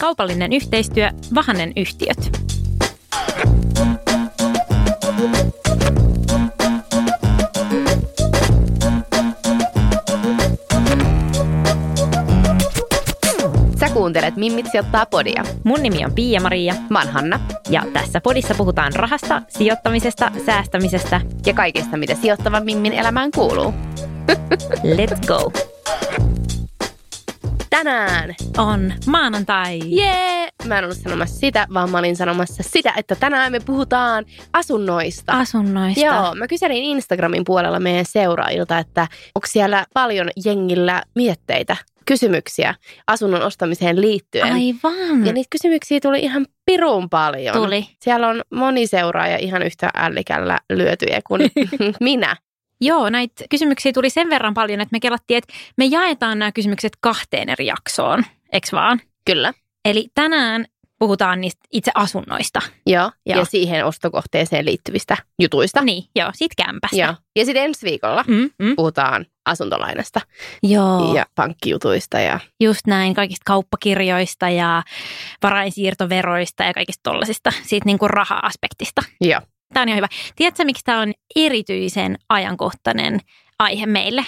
Kaupallinen yhteistyö Vahanen yhtiöt. Sä kuuntelet Mimmit sijoittaa podia. Mun nimi on Pia-Maria Mä oon Hanna ja tässä podissa puhutaan rahasta, sijoittamisesta, säästämisestä. ja kaikesta, mitä sijoittavan Mimmin elämään kuuluu. Let's go! Tänään, On maanantai. jee! Mä en ollut sanomassa sitä, vaan mä olin sanomassa sitä, että tänään me puhutaan asunnoista. Asunnoista. Joo, mä kyselin Instagramin puolella meidän seuraajilta, että onko siellä paljon jengillä mietteitä, kysymyksiä asunnon ostamiseen liittyen. Aivan. Ja niitä kysymyksiä tuli ihan pirun paljon. Tuli. Siellä on moni seuraaja ihan yhtä ällikällä lyötyjä kuin minä. Joo, näitä kysymyksiä tuli sen verran paljon, että me kelattiin, että me jaetaan nämä kysymykset kahteen eri jaksoon, eks vaan? Kyllä. Eli tänään puhutaan niistä itse asunnoista. Joo. Joo. Ja siihen ostokohteeseen liittyvistä jutuista. Niin, joo, sit kämpästä. Joo. Ja sitten ensi viikolla Mm, mm. puhutaan asuntolainasta Joo, ja pankkijutuista. Ja... just näin, kaikista kauppakirjoista ja varainsiirtoveroista ja kaikista tollasista, siitä niin kuin raha-aspektista. Joo. Tämä on ihan hyvä. Tiedätkö, miksi tämä on erityisen ajankohtainen aihe meille?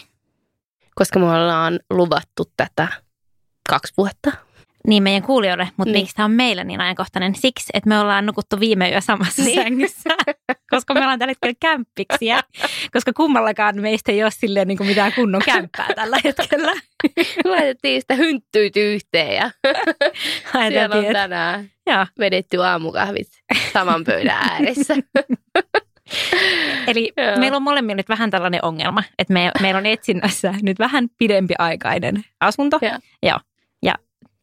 Koska me ollaan luvattu tätä kaksi vuotta. Niin meidän kuulijoille, mutta Niin. miksi tämä on meillä niin ajankohtainen? Siksi, että me ollaan nukuttu viime yö samassa Niin. sängyssä, koska me ollaan tällä hetkellä kämppiksiä, koska kummallakaan meistä ei ole silleen niin kuin mitään kunnon kämppää tällä hetkellä. Laitettiin sitä hynttyyt yhteen ja siellä on tänään joo. vedetty aamukahvit saman pöydän ääressä. Eli Joo. meillä on molemmilla nyt vähän tällainen ongelma, että me, meillä on etsinnässä nyt vähän pidempiaikainen asunto. Joo. Joo.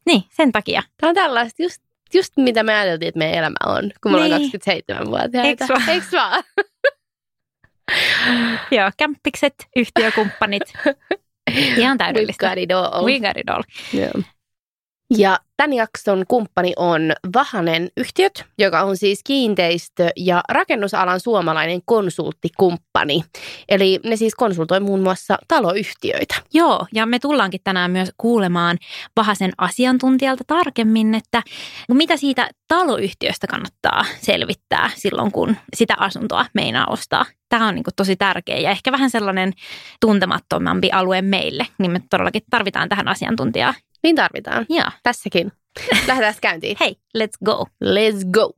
Niin, sen takia. Tämä on tällaista just, just mitä me ajateltiin, että meidän elämä on, kun me ollaan Niin. 27-vuotiaita. Eiks vaan? Eiks vaan? Joo, kämppikset, yhtiökumppanit. Ihan täydellistä. We've got it all. We got it all. Joo. Ja tämän jakson kumppani on Vahanen Yhtiöt, joka on siis kiinteistö- ja rakennusalan suomalainen konsulttikumppani. Eli ne siis konsultoi muun muassa taloyhtiöitä. Joo, ja me tullaankin tänään myös kuulemaan Vahasen asiantuntijalta tarkemmin, että mitä siitä taloyhtiöstä kannattaa selvittää silloin, kun sitä asuntoa meinaa ostaa. Tämä on niin tosi tärkeä ja ehkä vähän sellainen tuntemattomampi alue meille, niin me todellakin tarvitaan tähän asiantuntijaa. Niin tarvitaan. Joo, Tässäkin. Lähdetään käyntiin. hei, let's go. Let's go.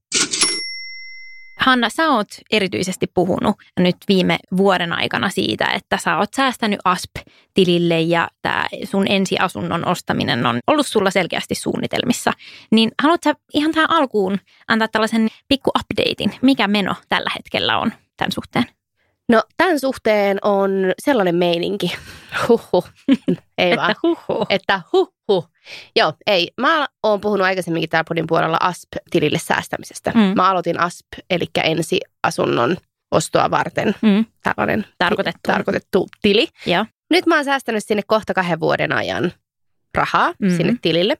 Hanna, sä oot erityisesti puhunut nyt viime vuoden aikana siitä, että sä oot säästänyt ASP-tilille ja tämä sun ensiasunnon ostaminen on ollut sulla selkeästi suunnitelmissa. Niin haluatko sä ihan tähän alkuun antaa tällaisen pikku updatein, mikä meno tällä hetkellä on tämän suhteen? No tämän suhteen on sellainen meininki. Huhhuh. Ei vaan. huhu. Että huhhuh. Joo, ei. Mä oon puhunut aikaisemminkin täällä podin puolella ASP-tilille säästämisestä. Mm. Mä aloitin ASP, eli ensiasunnon ostoa varten Mm, tällainen Tarkoitettu. tarkoitettu tili. joo. Nyt mä oon säästänyt sinne kohta kahden vuoden ajan rahaa mm. sinne tilille.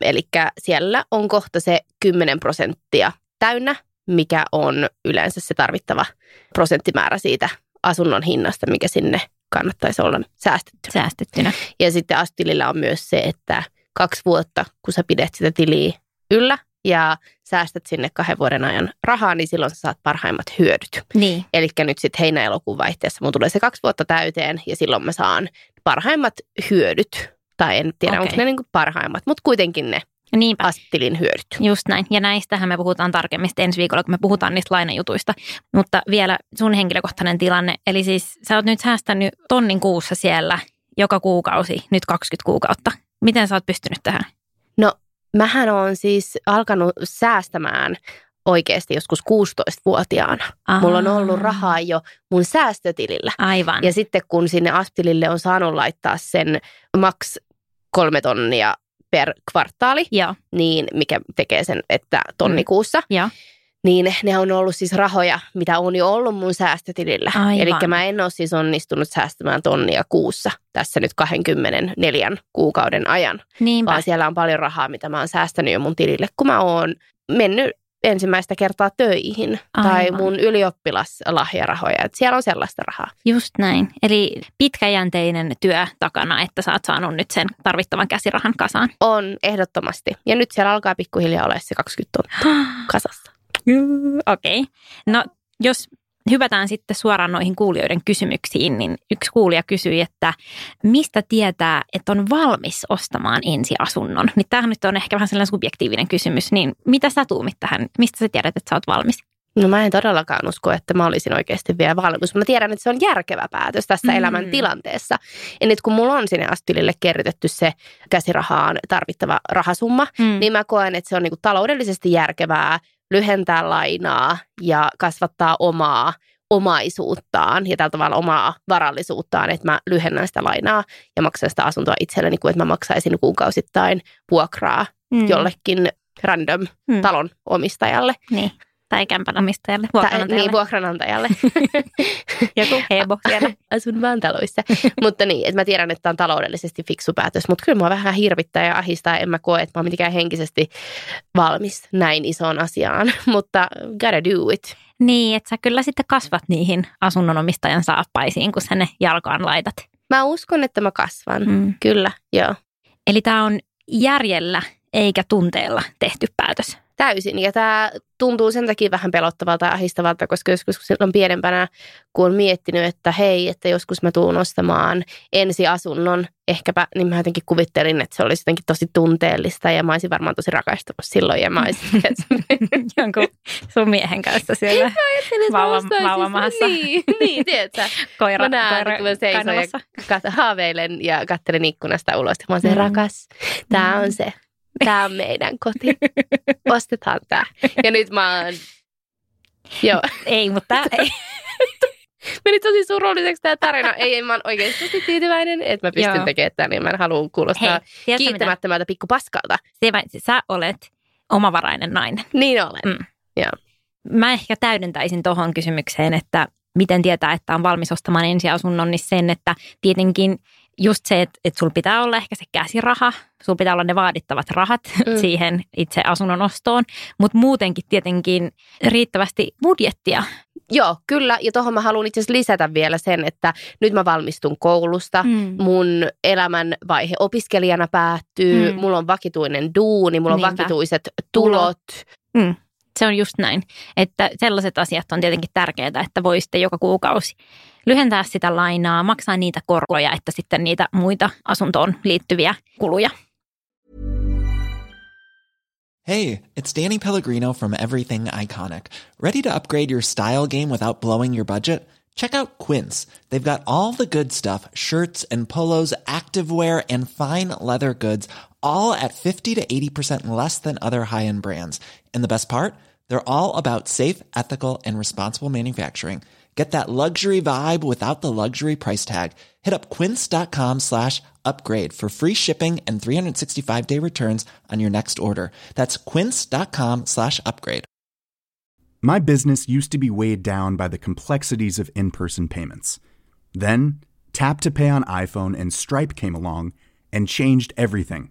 Eli siellä on kohta se 10 prosenttia täynnä, mikä on yleensä se tarvittava prosenttimäärä siitä asunnon hinnasta, mikä sinne kannattaisi olla säästetty. Säästettynä. Ja sitten astililla on myös se, että kaksi vuotta, kun sä pidät sitä tiliä yllä ja säästät sinne kahden vuoden ajan rahaa, niin silloin sä saat parhaimmat hyödyt. Niin. Eli nyt sitten heinä-elokuun vaihteessa mun tulee se kaksi vuotta täyteen ja silloin mä saan parhaimmat hyödyt Tai en tiedä, Okei. onko ne niin parhaimmat, mutta kuitenkin ne Niinpä. astilin hyödyt. Just näin. Ja näistähän me puhutaan tarkemmin ensi viikolla, kun me puhutaan niistä lainajutuista. Mutta vielä sun henkilökohtainen tilanne. Eli siis sä oot nyt säästänyt tonnin kuussa siellä joka kuukausi, nyt 20 kuukautta. Miten sä oot pystynyt tähän? No, mähän on siis alkanut säästämään oikeasti joskus 16-vuotiaana. Aha. Mulla on ollut rahaa jo mun säästötilillä. Aivan. Ja sitten kun sinne astilille on saanut laittaa sen maks kolme tonnia per kvartaali, Joo, niin mikä tekee sen, että tonni Mm. joo. niin ne on ollut siis rahoja, mitä on jo ollut mun säästötilillä. Eli mä en ole siis onnistunut säästämään tonnia kuussa tässä nyt 24 kuukauden ajan, Niinpä. vaan siellä on paljon rahaa, mitä mä oon säästänyt jo mun tilille, kun mä oon mennyt ensimmäistä kertaa töihin tai Aivan. mun ylioppilaslahjarahoja. Et siellä on sellaista rahaa. Just näin. Eli pitkäjänteinen työ takana, että sä oot saanut nyt sen tarvittavan käsirahan kasaan. On ehdottomasti. Ja nyt siellä alkaa pikkuhiljaa olla se 20 tonnia kasassa. Okei. Okay. No jos hypätään sitten suoraan noihin kuulijoiden kysymyksiin, niin yksi kuulija kysyi, että mistä tietää, että on valmis ostamaan ensiasunnon? Niin tämähän nyt on ehkä vähän sellainen subjektiivinen kysymys, niin mitä sä tuumit tähän? Mistä sä tiedät, että sä oot valmis? No mä en todellakaan usko, että mä olisin oikeasti vielä valmis. Mä tiedän, että se on järkevä päätös tässä Mm. mm. elämäntilanteessa. Ja nyt kun mulla on sinne astilille kerrytetty se käsirahaan tarvittava rahasumma, Mm. niin mä koen, että se on niinku taloudellisesti järkevää lyhentää lainaa ja kasvattaa omaa omaisuuttaan ja tällä tavalla omaa varallisuuttaan, että mä lyhennän sitä lainaa ja maksan sitä asuntoa itselleni, kuin että mä maksaisin kuukausittain vuokraa Mm. jollekin random Mm. talon omistajalle. Niin. Tai kämpän omistajalle, Tai, vuokranantajalle. niin, vuokranantajalle. Joku hebo siellä. Asun vaan taloissa. mutta niin, että mä tiedän, että tämä on taloudellisesti fiksu päätös, mutta kyllä mua vähän hirvittää ja ahistaa. En mä koe, että mä oon mitenkään henkisesti valmis näin isoon asiaan, mutta gotta do it. Niin, että sä kyllä sitten kasvat niihin asunnonomistajan saappaisiin, kun sä ne jalkaan laitat. Mä uskon, että mä kasvan. Mm. Kyllä, joo. Eli tämä on järjellä eikä tunteella tehty päätös. Täysin. Ja tämä tuntuu sen takia vähän pelottavalta ja ahistavalta, koska joskus silloin pienempänä, kun on miettinyt, että hei, että joskus mä tuun ostamaan ensiasunnon, ehkäpä, niin mä jotenkin kuvittelin, että se olisi jotenkin tosi tunteellista ja mä olisin varmaan tosi rakastunut silloin ja mä olisin Jonkun sun miehen kanssa siellä Vauva- ostaisin- vauvamahassa. Niin, niin tiedätkö? koira, Mä näen, koira kun mä seison ja kat- haaveilen ja katselen ikkunasta ulos. Ja mä oon se Mm. rakas, tää Mm. on se. Tää on meidän koti. Ostetaan tää. Ja nyt mä oon... Joo. Ei, mutta tää ei. Meni tosi surulliseksi tämä tarina. Ei, en mä oon oikeasti tosi tyytyväinen, että mä pystyn Joo. tekemään tämän, niin mä en halua kuulostaa Hei, kiittämättömältä pikkupaskalta. Se vai- Sä olet omavarainen nainen. Niin olen. Mm. Joo. Mä ehkä täydentäisin tuohon kysymykseen, että miten tietää, että on valmis ostamaan ensiasunnon, niin sen, että tietenkin just se, että, että sulla pitää olla ehkä se käsiraha, sulla pitää olla ne vaadittavat rahat Mm. siihen itse asunnon ostoon, mutta muutenkin tietenkin riittävästi budjettia. Joo, kyllä. Ja tuohon mä haluan itse asiassa lisätä vielä sen, että nyt mä valmistun koulusta. Mm. Mun elämänvaihe opiskelijana päättyy, Mm. mulla on vakituinen duuni, mulla on Niinpä. vakituiset tulot. Mm. Se on just näin, että sellaiset asiat on tietenkin tärkeää, että voi sitten joka kuukausi lyhentää sitä lainaa, maksaa niitä korkoja, että sitten niitä muita asuntoon liittyviä kuluja. Hey, it's Danny Pellegrino from Everything Iconic. Ready to upgrade your style game without blowing your budget? Check out Quince. They've got all the good stuff shirts and polos, activewear, and fine leather goods, all at 50 to 80% less than other high end brands. And the best part? They're all about safe, ethical, and responsible manufacturing. Get that luxury vibe without the luxury price tag. Hit up quince.com slash upgrade for free shipping and 365 day returns on your next order. That's quince.com slash upgrade. My business used to be weighed down by the complexities of in person payments. Then, Tap to Pay on iPhone and Stripe came along and changed everything.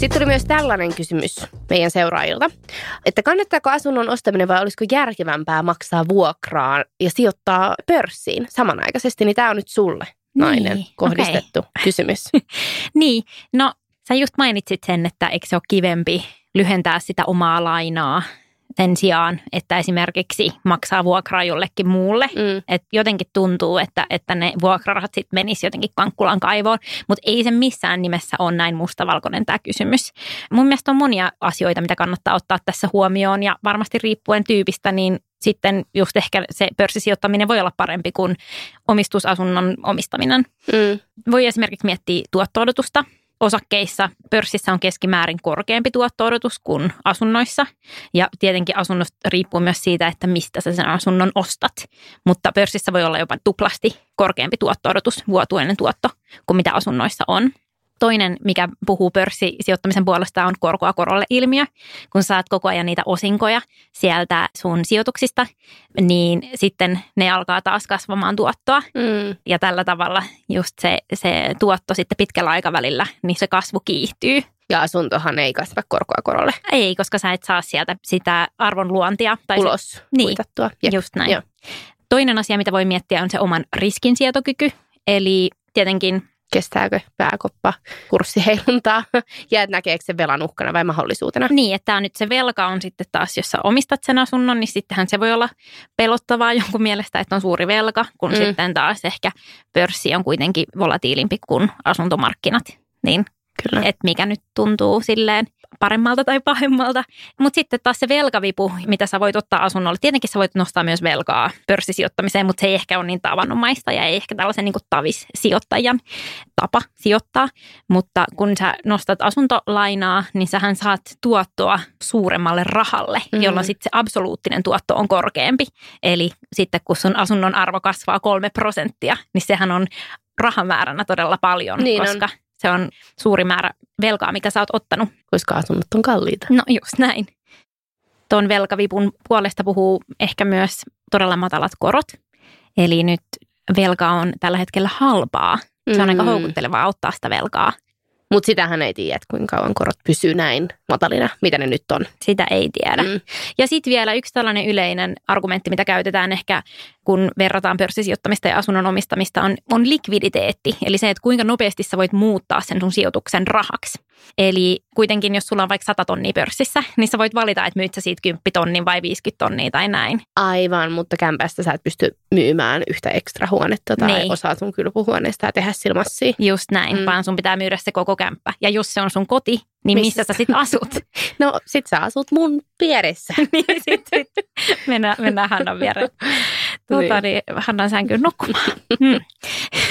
Sitten tuli myös tällainen kysymys meidän seuraajilta, että kannattaako asunnon ostaminen vai olisiko järkevämpää maksaa vuokraa ja sijoittaa pörssiin samanaikaisesti, niin tämä on nyt sulle nainen Niin, kohdistettu okei. kysymys. Niin, no sä just mainitsit sen, että eikö se ole kivempi lyhentää sitä omaa lainaa sen sijaan, että esimerkiksi maksaa vuokraa jollekin muulle. Mm. Et jotenkin tuntuu, että, että ne vuokrarahat sitten menis jotenkin kankkulan kaivoon, mutta ei se missään nimessä ole näin mustavalkoinen tämä kysymys. Mun mielestä on monia asioita, mitä kannattaa ottaa tässä huomioon ja varmasti riippuen tyypistä, niin sitten just ehkä se pörssisijoittaminen voi olla parempi kuin omistusasunnon omistaminen. Mm. Voi esimerkiksi miettiä tuotto-odotusta. Osakkeissa pörssissä on keskimäärin korkeampi tuotto-odotus kuin asunnoissa. Ja tietenkin asunnosta riippuu myös siitä, että mistä sä sen asunnon ostat. Mutta pörssissä voi olla jopa tuplasti korkeampi tuotto-odotus, vuotuinen tuotto, kuin mitä asunnoissa on. Toinen, mikä puhuu pörssisijoittamisen puolesta, on korkoa korolle ilmiö. Kun saat koko ajan niitä osinkoja sieltä sun sijoituksista, niin sitten ne alkaa taas kasvamaan tuottoa. Mm. Ja tällä tavalla just se, se tuotto sitten pitkällä aikavälillä, niin se kasvu kiihtyy. Ja asuntohan ei kasva korkoa korolle Ei, koska sä et saa sieltä sitä arvon luontia. Tai se- ulos niin. kuitattua. Jep. Just näin. Joo. Toinen asia, mitä voi miettiä, on se oman riskinsietokyky. Eli tietenkin Kestääkö pääkoppa kurssiheiluntaa ja et näkeekö se velan uhkana vai mahdollisuutena? niin, että tää nyt se velka on sitten taas, jos sä omistat sen asunnon, niin sittenhän se voi olla pelottavaa jonkun mielestä, että on suuri velka, kun Mm. mm. sitten taas ehkä pörssi on kuitenkin volatiilimpi kuin asuntomarkkinat. Niin Kyllä. että mikä nyt tuntuu silleen paremmalta tai pahemmalta. Mutta sitten taas se velkavipu, mitä sä voit ottaa asunnolle. Tietenkin sä voit nostaa myös velkaa pörssisijoittamiseen, mutta se ei ehkä ole niin tavanomaista ja ei ehkä tällaisen niin tavissijoittajan tapa sijoittaa. Mutta kun sä nostat asuntolainaa, niin sähän saat tuottoa suuremmalle rahalle, Mhm. jolloin sitten se absoluuttinen tuotto on korkeampi. Eli sitten kun sun asunnon arvo kasvaa kolme prosenttia, niin sehän on rahamääränä todella paljon, Niin on. Se on suuri määrä velkaa, mikä sä oot ottanut. Koska asunnot on kalliita. No just näin. Tuon velkavipun puolesta puhuu ehkä myös todella matalat korot. Eli nyt velka on tällä hetkellä halpaa. Se on aika Mm. houkuttelevaa ottaa sitä velkaa. Mutta sitähän ei tiedä, että kuinka kauan korot pysyy näin matalina, mitä ne nyt on. Sitä ei tiedä. Mm. Ja sitten vielä yksi tällainen yleinen argumentti, mitä käytetään ehkä, kun verrataan pörssisijoittamista ja asunnon omistamista, on, on likviditeetti. Eli se, että kuinka nopeasti sä voit muuttaa sen sun sijoituksen rahaksi. Eli kuitenkin, jos sulla on vaikka 100 tonnia pörssissä, niin sä voit valita, että myyt sä siitä 10 tonnia vai 50 tonnia tai näin. Aivan, mutta kämpästä sä et pysty myymään yhtä ekstra huonetta tai Niin. osaa sun kylpyhuoneesta ja tehdä silmassia. Just näin, Mm. vaan sun pitää myydä se koko kämppä. Ja jos se on sun koti, niin Missä missä, sä- sitten asut? No sit sä asut mun vieressä. niin sitten sit mennään, mennään Hannan viereen. Tuota, niin. Hannan sänkyyn nukkumaan. Hmm.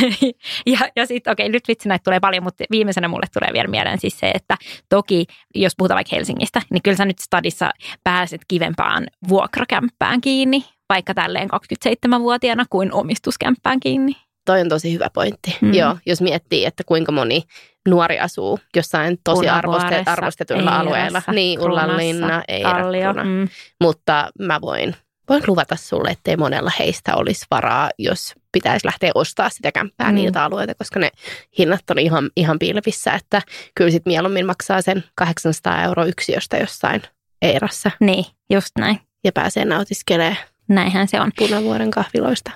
ja ja sitten, okei, nyt vitsi näitä tulee paljon, mutta viimeisenä mulle tulee vielä mieleen siis se, että toki, jos puhutaan vaikka Helsingistä, niin kyllä sä nyt stadissa pääset kivempään vuokrakämppään kiinni, vaikka tälleen 27-vuotiaana kuin omistuskämppään kiinni. Toi on tosi hyvä pointti. Mm. Joo, jos miettii, että kuinka moni nuori asuu jossain tosi arvoste, Punavuoressa, arvostetuilla Eirassa, alueilla. Niin, Ullanlinna. Kruuna. Mm. Mutta mä voin, voin luvata sulle, ettei monella heistä olisi varaa, jos pitäisi lähteä ostaa sitä kämppää Mm. niiltä alueilta, koska ne hinnat on ihan, ihan pilvissä, että kyllä sit mieluummin maksaa sen 800 euroa yksiöstä jossain Eirassa Niin, just näin. ja pääsee nautiskelemaan Näinhän se on. punavuoren kahviloista.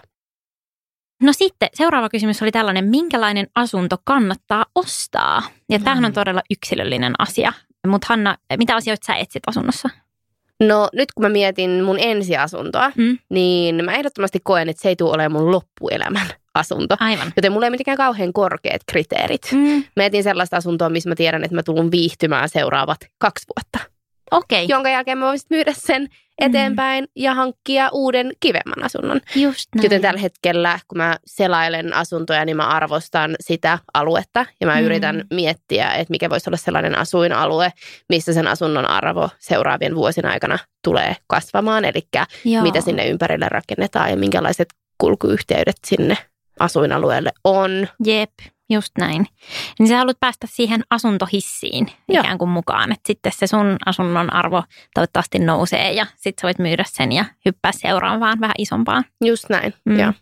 No sitten seuraava kysymys oli tällainen, minkälainen asunto kannattaa ostaa? Ja tämähän on Mm. todella yksilöllinen asia. Mutta Hanna, mitä asioita sä etsit asunnossa? No nyt kun mä mietin mun ensiasuntoa, Mm. niin mä ehdottomasti koen, että se ei tule olemaan mun loppuelämän asunto. Aivan. Joten mulla ei ole mitenkään kauhean korkeat kriteerit. Mm. Mä etin sellaista asuntoa, missä mä tiedän, että mä tulen viihtymään seuraavat kaksi vuotta. Okei, Jonka jälkeen mä voisin myydä sen eteenpäin ja hankkia uuden kivemmän asunnon. just näin. Joten tällä hetkellä, kun mä selailen asuntoja, niin mä arvostan sitä aluetta ja mä Mm. yritän miettiä, että mikä voisi olla sellainen asuinalue, missä sen asunnon arvo seuraavien vuosien aikana tulee kasvamaan. Eli mitä sinne ympärille rakennetaan ja minkälaiset kulkuyhteydet sinne asuinalueelle on. Jep, just näin. Niin sä haluat päästä siihen asuntohissiin Joo. ikään kuin mukaan, että sitten se sun asunnon arvo toivottavasti nousee ja sitten sä voit myydä sen ja hyppää seuraavaan vähän isompaan. Just näin, Mm. mm. joo.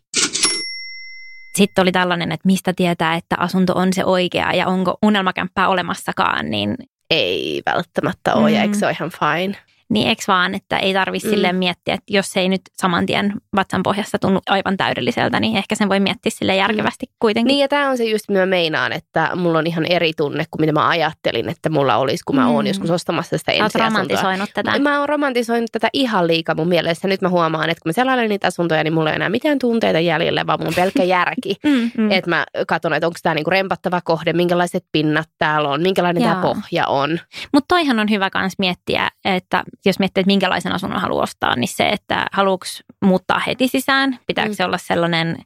Sitten oli tällainen, että mistä tietää, että asunto on se oikea ja onko unelmakämppää olemassakaan, niin Ei välttämättä ole, mm. ja Mm. eikö se ole ihan fine? Niin eks vaan, että ei tarvitse Mm. mm. silleen miettiä, että jos se ei nyt saman tien vatsan pohjassa tunnu aivan täydelliseltä, niin ehkä sen voi miettiä sille järkevästi kuitenkin. Niin ja tämä on se just, mitä meinaan, että mulla on ihan eri tunne kuin mitä mä ajattelin, että mulla olisi, kun mä oon Mm. joskus ostamassa sitä ensiasuntoa. romantisoinut tätä. Mä oon romantisoinut tätä ihan liikaa mun mielestä. Nyt mä huomaan, että kun mä selailen niitä asuntoja, niin mulla ei enää mitään tunteita jäljellä, vaan on pelkkä järki. Mm, mm. että mä katson, että onko tämä niinku rempattava kohde, minkälaiset pinnat täällä on, minkälainen tämä pohja on. Mutta toihan on hyvä myös miettiä, että jos miettii, että minkälaisen asunnon haluaa ostaa, niin se, että haluuks muuttaa heti sisään, pitääkö Mm. mm. se olla sellainen,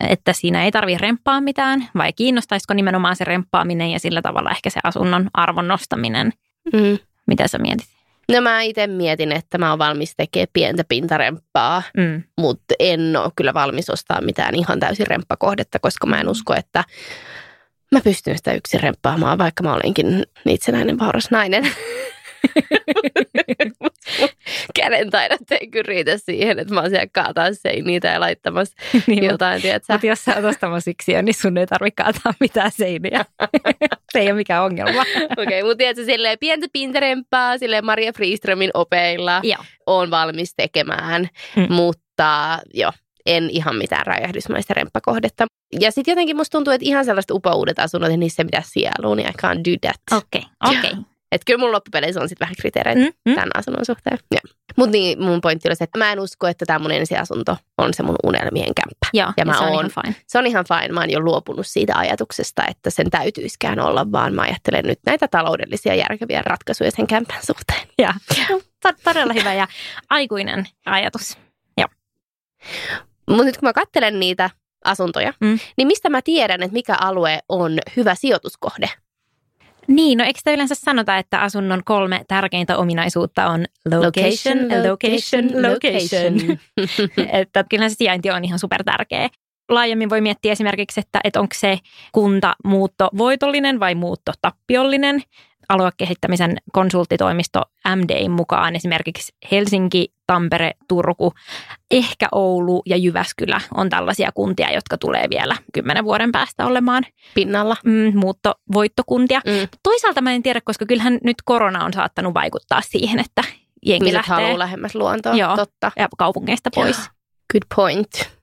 että siinä ei tarvitse remppaa mitään, vai kiinnostaisiko nimenomaan se remppaaminen ja sillä tavalla ehkä se asunnon arvon nostaminen, Mm. mitä sä mietit? No mä itse mietin, että mä oon valmis tekemään pientä pintaremppaa, Mm. mutta en ole kyllä valmis ostaa mitään ihan täysin remppakohdetta, koska mä en usko, että mä pystyn sitä yksin remppaamaan, vaikka mä olenkin itsenäinen vauras nainen. Käden taidot ei kyllä riitä siihen, että mä oon siellä kaataa seiniä tai laittamassa niin, jotain, tiedätkö? Mutta jos sä oot ostamassa yksiä, niin sun ei tarvitse kaataa mitään seiniä. se ei ole mikään ongelma. Okei, okay, mutta tiedätkö, silleen pientä pintaremppaa, silleen Maria Friströmin opeilla Joo. on valmis tekemään, Mm. mutta joo, en ihan mitään räjähdysmaista remppakohdetta. Ja sitten jotenkin musta tuntuu, että ihan sellaiset upouudet asunnot, että niissä mitä sieluun, niin I can't do that. Okei, okay, okei. Okay. Että kyllä mun loppupeleissä on sitten vähän kriteereitä Mm, mm. tämän asunnon suhteen. Mutta niin, mun pointti oli se, että mä en usko, että tämä mun ensiasunto on se mun unelmien kämppä. Joo, Ja mä se on oon- ihan fine. Se on ihan fine. Mä oon jo luopunut siitä ajatuksesta, että sen täytyiskään olla, vaan mä ajattelen nyt näitä taloudellisia järkeviä ratkaisuja sen kämpän suhteen. Ja. To- todella hyvä ja aikuinen ajatus. Mutta nyt kun mä katselen niitä asuntoja, Mm. niin mistä mä tiedän, että mikä alue on hyvä sijoituskohde? Niin, no eikö sitä yleensä sanota, että asunnon kolme tärkeintä ominaisuutta on location, location, location. että kyllä se sijainti on ihan super tärkeä. Laajemmin voi miettiä esimerkiksi, että, että onko se kunta muutto voitollinen vai muutto tappiollinen. Aluekehittämisen konsulttitoimisto MDin mukaan esimerkiksi Helsinki, Tampere, Turku, ehkä Oulu ja Jyväskylä on tällaisia kuntia, jotka tulee vielä kymmenen vuoden päästä olemaan Pinnalla. mm, muuttovoittokuntia. Mm. Toisaalta mä en tiedä, koska kyllähän nyt korona on saattanut vaikuttaa siihen, että jengi Ihmiset lähtee haluaa lähemmäs luontoa. Joo. Totta. ja kaupungeista pois. Good point.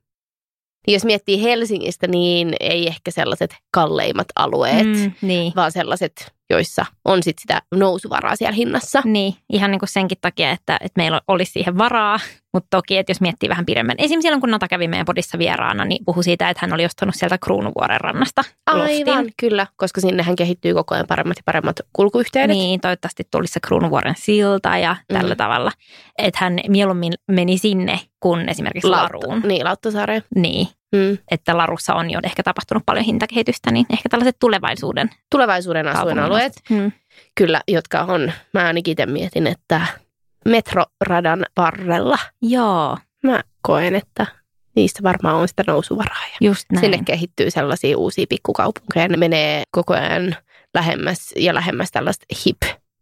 Jos miettii Helsingistä, niin ei ehkä sellaiset kalleimmat alueet, Mm, niin. vaan sellaiset, joissa on sit sitä nousuvaraa siellä hinnassa. Niin, ihan niin kuin senkin takia, että, että meillä olisi siihen varaa. Mutta toki, että jos miettii vähän pidemmän. Esimerkiksi silloin, kun Nata kävi meidän podissa vieraana, niin puhui siitä, että hän oli ostanut sieltä Kruunuvuoren rannasta loftin. Aivan, kyllä, koska sinnehän kehittyy koko ajan paremmat ja paremmat kulkuyhteydet. Niin, toivottavasti tulisi se Kruunuvuoren silta ja tällä Mm. tavalla. Että hän mieluummin meni sinne kuin esimerkiksi Laruun. Niin, Lauttasaareen. Niin, Mm. että Larussa on jo ehkä tapahtunut paljon hintakehitystä, niin ehkä tällaiset tulevaisuuden Tulevaisuuden asuinalueet, Mm. kyllä, jotka on, mä ainakin itse mietin, että metroradan varrella Joo, mä koen, että niistä varmaan on sitä nousuvaraa. Ja just näin. sinne kehittyy sellaisia uusia pikkukaupunkeja. Ne menee koko ajan lähemmäs ja lähemmäs tällaista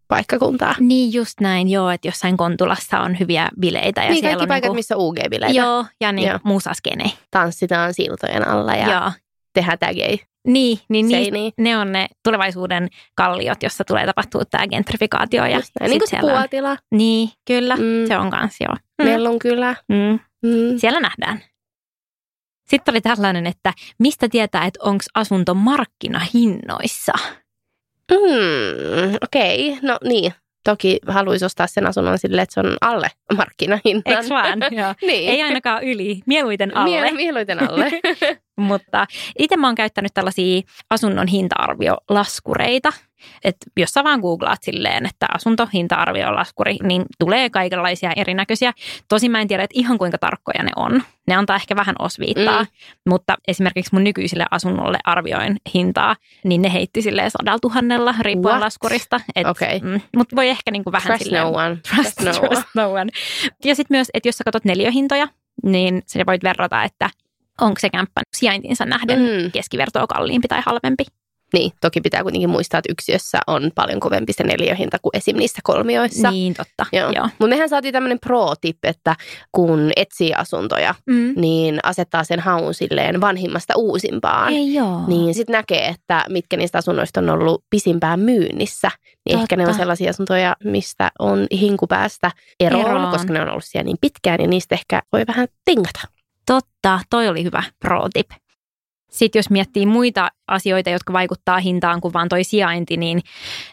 hip-paikkakuntaa. Niin just näin, joo, että jossain Kontulassa on hyviä bileitä. Ja niin siellä kaikki on paikat, niinku, missä UG-bileitä. Joo, ja niin Joo. musaskene. Tanssitaan siltojen alla ja Joo. tehdään tägei Niin, niin niistä, seiniä. ne on ne tulevaisuuden kalliot, jossa tulee tapahtua tämä gentrifikaatio. Ja. Niin kuin se siellä on- Puotila, Niin, kyllä, Mm. se on kans joo. Mm. Mellunkylä. Mm. Mm. Siellä nähdään. Sitten oli tällainen, että mistä tietää, että onko asunto markkinahinnoissa? Mm, Okei, okay. no niin. Toki haluaisi ostaa sen asunnon silleen, että se on alle markkinahinnan. Eikö vaan? Joo. niin. Ei ainakaan yli, mieluiten alle. Mie- mieluiten alle. Mutta itse mä oon käyttänyt tällaisia asunnon hinta-arviolaskureita. Että jos sä vaan googlaat silleen, että asunto hinta-arviolaskuri, niin tulee kaikenlaisia erinäköisiä. Tosin mä en tiedä, että ihan kuinka tarkkoja ne on. Ne antaa ehkä vähän osviittaa, Mm. mutta esimerkiksi mun nykyiselle asunnolle arvioin hintaa, niin ne heitti silleen sadalla tuhannella riippuen What? laskurista. Okei. mm, mutta voi ehkä niinku vähän Trust silleen... no one. Trust, Trust no one. trust no one. Ja sitten myös, että jos sä katsot neliöhintoja, niin sä voit verrata, että onko se kämppä sijaintinsa nähden Mm. keskivertoa kalliimpi tai halvempi. Niin, toki pitää kuitenkin muistaa, että yksiössä on paljon kovempi se neliöhinta kuin esim. niissä kolmioissa. Niin, totta. Joo. Joo. Mutta mehän saatiin tämmöinen pro-tip, että kun etsii asuntoja, Mm. niin asettaa sen haun silleen vanhimmasta uusimpaan. Ei joo. Niin sitten näkee, että mitkä niistä asunnoista on ollut pisimpään myynnissä. Niin ehkä ne on Totta. sellaisia asuntoja, mistä on hinku päästä eroon, Eroon. koska ne on ollut siellä niin pitkään, ja niistä ehkä voi vähän tingata. Totta, toi oli hyvä pro-tip. Sitten jos miettii muita asioita, jotka vaikuttaa hintaan kuin vaan toi sijainti, niin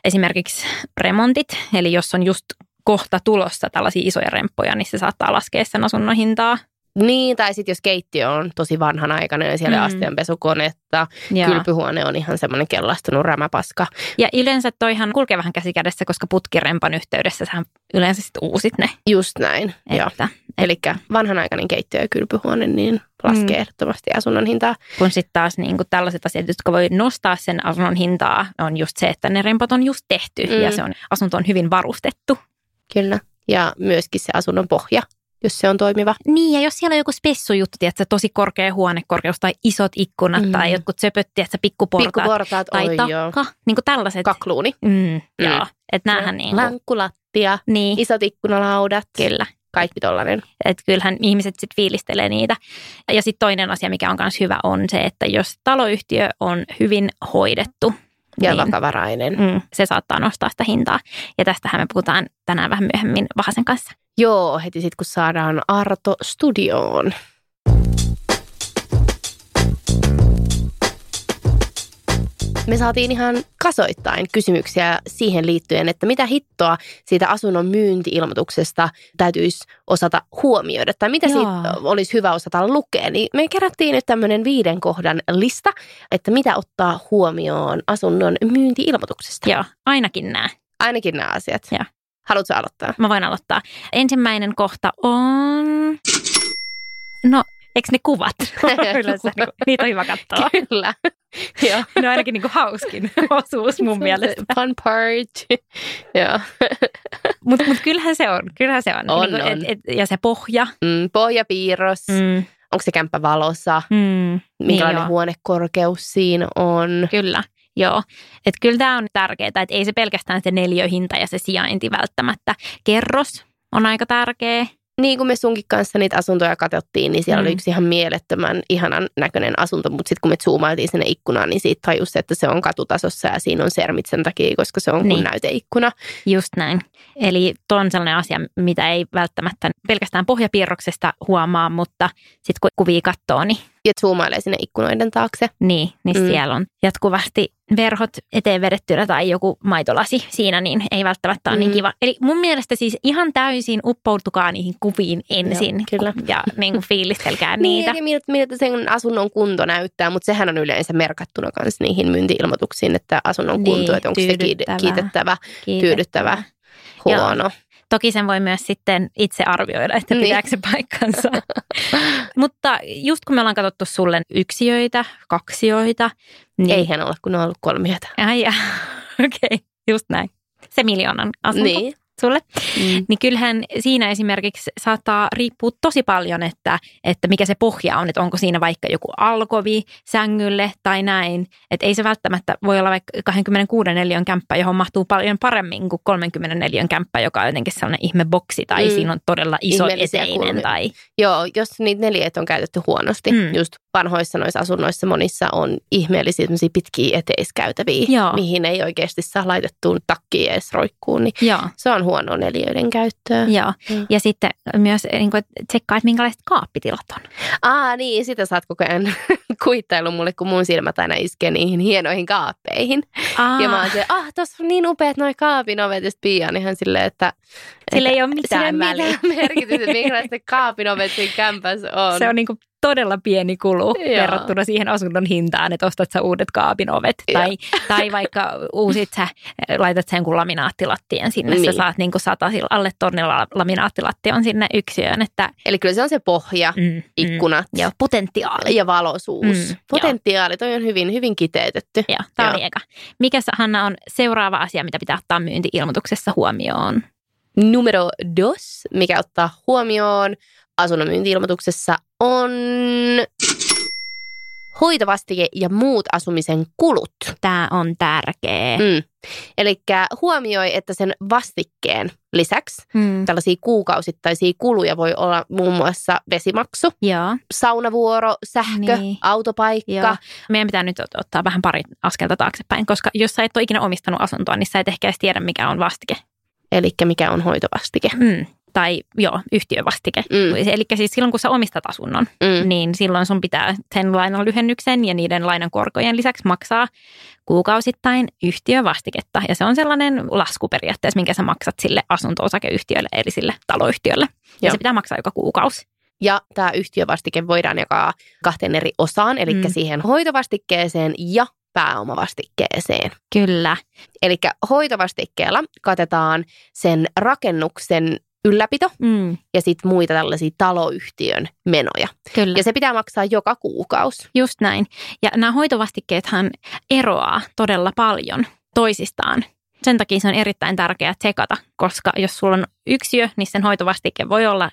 esimerkiksi remontit, eli jos on just kohta tulossa tällaisia isoja remppoja, niin se saattaa laskea sen asunnon hintaa. Niin, tai sitten jos keittiö on tosi vanhanaikainen ja siellä Mm. astianpesukonetta, Ja, kylpyhuone on ihan semmoinen kellastunut rämäpaska. ja yleensä toihan kulkee vähän käsi kädessä, koska putkirempan yhteydessä sä yleensä sit uusit ne. Just näin, joo. Että, Eli vanhanaikainen keittiö ja kylpyhuone niin laskee Mm. ehdottomasti asunnon hintaa. kun sitten taas niin kuin tällaiset asiat, jotka voi nostaa sen asunnon hintaa, on just se, että ne rempat on just tehty Mm. ja se on, asunto on hyvin varustettu. Kyllä. Ja myöskin se asunnon pohja, jos se on toimiva. Niin, ja jos siellä on joku spessujuttu, tiedätkö, tosi korkea huonekorkeus tai isot ikkunat Mm. tai jotkut söpöt, tiedätkö, pikkuportaat Pikkuportaat, tai oi joo. takka, niin kuin tällaiset. Kakluuni. Mm, joo, että näähän niin kuin, Lankkulattia, niin, isot ikkunalaudat, kyllä. kaikki tollainen. Että kyllähän ihmiset sitten fiilistelee niitä. Ja sitten toinen asia, mikä on myös hyvä, on se, että jos taloyhtiö on hyvin hoidettu, Ja niin, vakavarainen. mm, se saattaa nostaa sitä hintaa. Ja tästähän me puhutaan tänään vähän myöhemmin Vahasen kanssa. Joo, heti sitten kun saadaan Arto studioon. Me saatiin ihan kasoittain kysymyksiä siihen liittyen, että mitä hittoa siitä asunnon myyntiilmoituksesta täytyisi osata huomioida tai mitä Joo. siitä olisi hyvä osata lukea. Niin me kerättiin nyt tämmöinen viiden kohdan lista, että mitä ottaa huomioon asunnon myyntiilmoituksesta. Joo, ainakin nämä. Ainakin nämä asiat. Joo. Haluatko aloittaa? Mä voin aloittaa. Ensimmäinen kohta on... No, eikö ne kuvat? Yleensä niinku, niitä on hyvä katsoa. Kyllä. Joo. Ne on ainakin niinku hauskin osuus mun mielestä. Fun part. Joo. Mutta mut kyllähän se on. Kyllähän se on. On, Niinku, on. et, ja se pohja. Mm, pohjapiirros. Mm. Onko se kämppä valossa? mm, Minkälainen joo. huonekorkeus siinä on? Kyllä, joo. Että kyllä tämä on tärkeää, että ei se pelkästään se neliöhinta ja se sijainti välttämättä. Kerros on aika tärkeä. Niin kuin me sunkin kanssa niitä asuntoja katsottiin, niin siellä mm. Oli yksi ihan mielettömän ihanan näköinen asunto, mutta sitten kun me zoomailtiin sinne ikkunaan, niin siitä tajusi, että se on katutasossa ja siinä on sermit sen takia, koska se on kuin Niin. näyteikkuna. Just näin. Eli tuo on sellainen asia, mitä ei välttämättä pelkästään pohjapiirroksesta huomaa, mutta sitten kun kuvia katsoo, niin, Ja zoomailee sinne ikkunoiden taakse. niin, niin Mm. siellä on jatkuvasti verhot eteen vedettynä tai joku maitolasi siinä, niin ei välttämättä ole mm. Mm. niin kiva. Eli mun mielestä siis ihan täysin uppoutukaa niihin kuviin ensin Joo, kyllä. ja niin kuin fiilistelkää Niin, niitä. ja miltä, miltä sen asunnon kunto näyttää, mutta sehän on yleensä merkattuna myös niihin myyntiilmoituksiin, että asunnon Niin, kunto, että onko se tyydyttävää. kiitettävä, tyydyttävä, huono. Toki sen voi myös sitten itse arvioida, että Niin. pitääkö se paikkansa. Mutta just kun me ollaan katsottu sulle yksiöitä, kaksioita, niin... Eihän ole, kun on ollut kolmiota. Ai okei, okay. just näin. Se miljoonan asunto Niin. Sulle. Mm. Niin kyllähän siinä esimerkiksi saattaa riippua tosi paljon, että, että mikä se pohja on, että onko siinä vaikka joku alkovi sängylle tai näin. Että ei se välttämättä voi olla vaikka 26 neliön kämppä, johon mahtuu paljon paremmin kuin 30 neliön kämppä, joka on jotenkin sellainen ihme boksi tai Mm. siinä on todella iso eteinen. Tai, Joo, jos niitä neliöt on käytetty huonosti, mm. just vanhoissa noissa asunnoissa monissa on ihmeellisiä pitkiä eteiskäytäviä, Joo. mihin ei oikeasti saa laitettuun takkiin edes roikkuun, niin joo. se on huono neliöiden käyttöä. Joo. Mm. Ja sitten myös niin kuin, tsekkaa, että minkälaiset kaappitilat on. Aa niin, sitä sä oot koko ajan kuittailu mulle, kun mun silmät aina iskee niihin hienoihin kaappeihin. Aa, Ja mä oon se, ah, tossa on niin upeat noi kaapin ovet, ja Pia on ihan silleen, että... Sillä ei ole mitään ei väliä. mitään merkitystä, ne kaapin ovet siinä kämpässä on. Se on niin todella pieni kulu Joo. verrattuna siihen asunnon hintaan, että ostat sä uudet kaapin ovet. Joo. Tai, tai vaikka uusit sä, laitat sen kun laminaattilattien sinne. Niin. Sä saat niin sata, alle tonnilla laminaattilattion sinne yksiöön. Että, Eli kyllä se on se pohja, mm, ikkunat Mm, joo, potentiaali. ja valoisuus. Mm, Mm. Potentiaali, toi on hyvin, hyvin kiteytetty. Joo, tämä eka. Mikä Hanna on seuraava asia, mitä pitää ottaa myynti-ilmoituksessa huomioon? Numero dos, mikä ottaa huomioon asunnon myynti-ilmoituksessa on hoitovastike ja muut asumisen kulut. Tämä on tärkeä. Mm. Eli huomioi, että sen vastikkeen lisäksi Mm. tällaisia kuukausittaisia kuluja voi olla muun muassa vesimaksu, Joo. saunavuoro, sähkö, Niin. autopaikka. Joo. Meidän pitää nyt ot- ottaa vähän pari askelta taaksepäin, koska jos sä et ole ikinä omistanut asuntoa, niin sä et ehkä edes tiedä, mikä on vastike. Eli mikä on hoitovastike. Mm. Tai joo, yhtiövastike. Mm. Eli siis silloin, kun sä omistat asunnon, Mm. niin silloin sun pitää sen lainan lyhennyksen ja niiden lainan korkojen lisäksi maksaa kuukausittain yhtiövastiketta. Ja se on sellainen lasku periaatteessa, minkä sä maksat sille asunto-osakeyhtiölle, eli sille taloyhtiölle. Ja Joo. se pitää maksaa joka kuukausi. Ja tämä yhtiövastike voidaan jakaa kahteen eri osaan, eli mm. siihen hoitovastikkeeseen ja pääomavastikkeeseen. Kyllä. Eli hoitovastikkeella katetaan sen rakennuksen ylläpito Mm, ja sitten muita tällaisia taloyhtiön menoja. kyllä. Ja se pitää maksaa joka kuukausi. Just näin. Ja nämä hoitovastikkeethan eroaa todella paljon toisistaan. Sen takia se on erittäin tärkeää tsekata, koska jos sulla on yksiö, niin sen hoitovastikke voi olla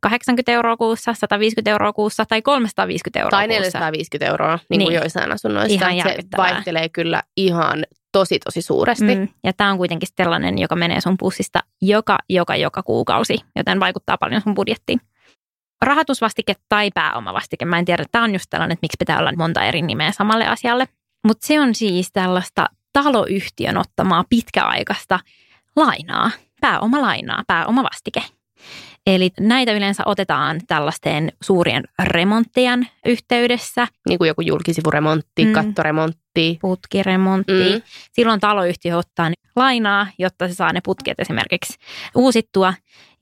80 euroa kuussa, 150 euroa kuussa tai 350 euroa Tai kuussa. 450 euroa, niin kuin Niin. joissain asunnoissa. Ihan se vaihtelee kyllä ihan tosi, tosi suuresti. Mm, ja tämä on kuitenkin sellainen, joka menee sun pussista joka, joka, joka kuukausi, joten vaikuttaa paljon sun budjettiin. Rahoitusvastike tai pääomavastike, mä en tiedä, tämä on just tällainen, että miksi pitää olla monta eri nimeä samalle asialle. Mutta se on siis tällaista taloyhtiön ottamaa pitkäaikaista lainaa, pääomalainaa, pääomavastike. Eli näitä yleensä otetaan tällaisten suurien remonttien yhteydessä, Niin kuin joku julkisivuremontti, Mm. kattoremontti. putkiremontti. Mm. Silloin taloyhtiö ottaa lainaa, jotta se saa ne putket esimerkiksi uusittua.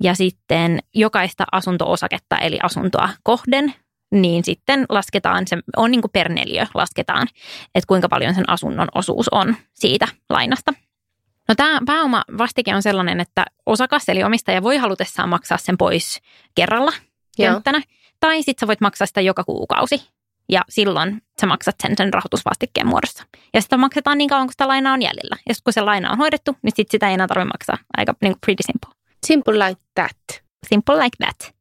Ja sitten jokaista asunto-osaketta, eli asuntoa kohden, niin sitten lasketaan, se on niin kuin per neliö lasketaan, että kuinka paljon sen asunnon osuus on siitä lainasta. No tämä pääomavastike on sellainen, että osakas eli omistaja voi halutessaan maksaa sen pois kerralla Joo. könttänä. Tai sitten sä voit maksaa sitä joka kuukausi. Ja silloin sä maksat sen sen rahoitusvastikkeen muodossa. Ja sitä maksetaan niin kauan, kun sitä lainaa on jäljellä. Ja sitten kun se laina on hoidettu, niin sit sitä ei enää tarvitse maksaa. Aika niin kuin pretty simple. Simple like that. Simple like that.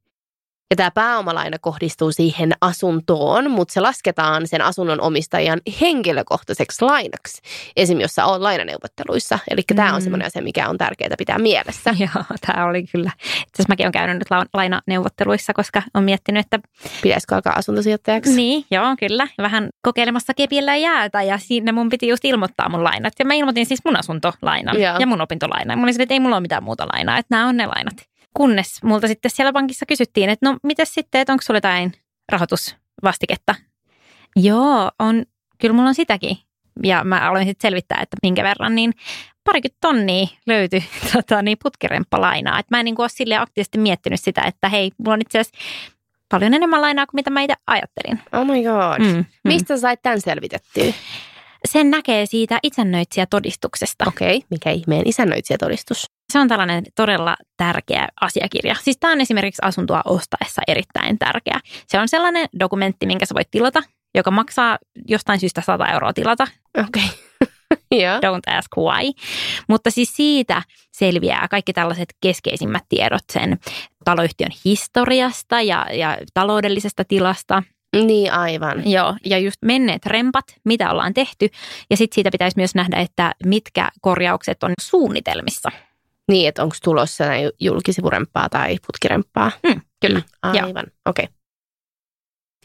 Ja tämä pääomalaina kohdistuu siihen asuntoon, mutta se lasketaan sen asunnon omistajan henkilökohtaiseksi lainaksi. Esim. jos sä oot lainaneuvotteluissa. Eli tämä Mm. on semmoinen asia, mikä on tärkeää pitää mielessä. Joo, tämä oli kyllä. Itse asiassa mäkin olen käynyt nyt la- lainaneuvotteluissa, koska olen miettinyt, että Pitäisikö alkaa asuntosijoittajaksi? niin, joo, kyllä. Vähän kokeilemassa kepillä jäätä ja siinä mun piti just ilmoittaa mun lainat. Ja mä ilmoitin siis mun asuntolainan Joo. ja mun opintolainan. Mä olin silleen, että ei mulla ole mitään muuta lainaa, että nämä on ne lainat. Kunnes multa sitten siellä pankissa kysyttiin, että no mitäs sitten, että onko sulla jotain rahoitusvastiketta? Joo, on, kyllä mulla on sitäkin. Ja mä aloin sitten selvittää, että minkä verran, niin parikymmentä tonnia löytyi tota, niin putkiremppalainaa. Et mä en niin ole silleen aktiivisesti miettinyt sitä, että hei, mulla on itse asiassa paljon enemmän lainaa kuin mitä mä itse ajattelin. Oh my god. Mm, mm. Mistä sait tämän selvitettyä? Sen näkee siitä isännöitsijätodistuksesta. Okei, okay. mikä ihmeen isännöitsijätodistus? Se on tällainen todella tärkeä asiakirja. Siis tämä on esimerkiksi asuntoa ostaessa erittäin tärkeä. Se on sellainen dokumentti, minkä sä voit tilata, joka maksaa jostain syystä 100 euroa tilata. Okei. Joo. Don't ask why. Mutta siis siitä selviää kaikki tällaiset keskeisimmät tiedot sen taloyhtiön historiasta ja, ja taloudellisesta tilasta. Niin aivan. Joo, ja just menneet rempat, mitä ollaan tehty. Ja sitten siitä pitäisi myös nähdä, että mitkä korjaukset on suunnitelmissa. Niin, että onko tulossa näin julkisivurempaa tai putkirempaa? Mm, kyllä. Mm, aivan, okei. Okay.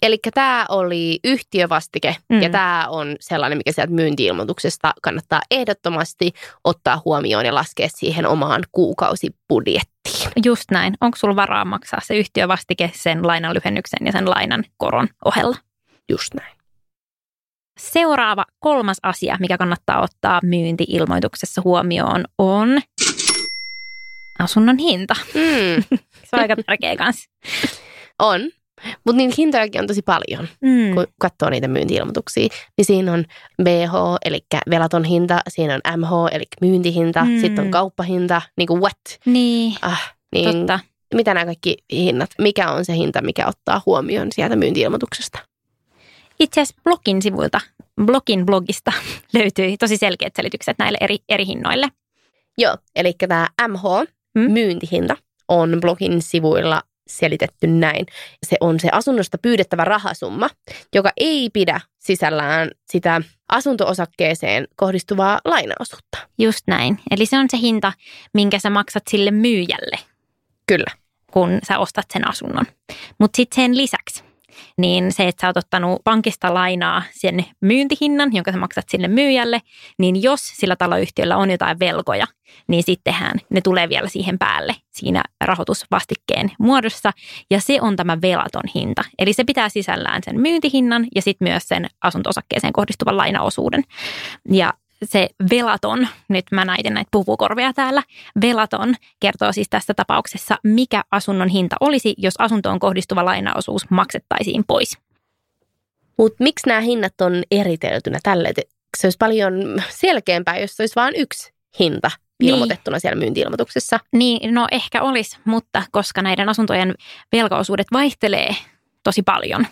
Eli tämä oli yhtiövastike Mm. ja tämä on sellainen, mikä sieltä myyntiilmoituksesta kannattaa ehdottomasti ottaa huomioon ja laskea siihen omaan kuukausibudjettiin. Just näin. Onko sulla varaa maksaa se yhtiövastike sen lainan lyhennyksen ja sen lainan koron ohella? Just näin. Seuraava kolmas asia, mikä kannattaa ottaa myyntiilmoituksessa huomioon, on asunnon hinta. Mm, Se on aika tärkeä kanssa. on, mutta niitä hintojakin on tosi paljon. Mm. kun katsoo niitä myyntiilmoituksia, niin siinä on BH, eli velaton hinta, siinä on MH, eli myyntihinta, Mm. sitten on kauppahinta, niin kuin what? Niin, Ah, niin totta. mitä nämä kaikki hinnat, mikä on se hinta, mikä ottaa huomioon sieltä myyntiilmoituksesta? Itse asiassa blogin sivuilta, blogin blogista löytyy tosi selkeät selitykset näille eri, eri hinnoille. Joo, eli tämä MH, Mm. myyntihinta, on blogin sivuilla selitetty näin. Se on se asunnosta pyydettävä rahasumma, joka ei pidä sisällään sitä asuntoosakkeeseen kohdistuvaa lainaosuutta. Just näin. Eli se on se hinta, minkä sä maksat sille myyjälle. Kyllä. Kun sä ostat sen asunnon. Mutta sitten sen lisäksi niin se, että sä oot ottanut pankista lainaa sen myyntihinnan, jonka sä maksat sille myyjälle, niin jos sillä taloyhtiöllä on jotain velkoja, niin sittenhän ne tulee vielä siihen päälle siinä rahoitusvastikkeen muodossa. Ja se on tämä velaton hinta. Eli se pitää sisällään sen myyntihinnan ja sitten myös sen asuntosakkeeseen kohdistuvan lainaosuuden. Ja se velaton, nyt mä näiden näitä puvukorvia täällä, velaton kertoo siis tässä tapauksessa, mikä asunnon hinta olisi, jos asuntoon kohdistuva lainaosuus maksettaisiin pois. Mutta miksi nämä hinnat on eriteltynä tälle? Se olisi paljon selkeämpää, jos se olisi vain yksi hinta niin. ilmoitettuna niin. siellä myyntiilmoituksessa. Niin, no ehkä olisi, mutta koska näiden asuntojen velkaosuudet vaihtelee tosi paljon,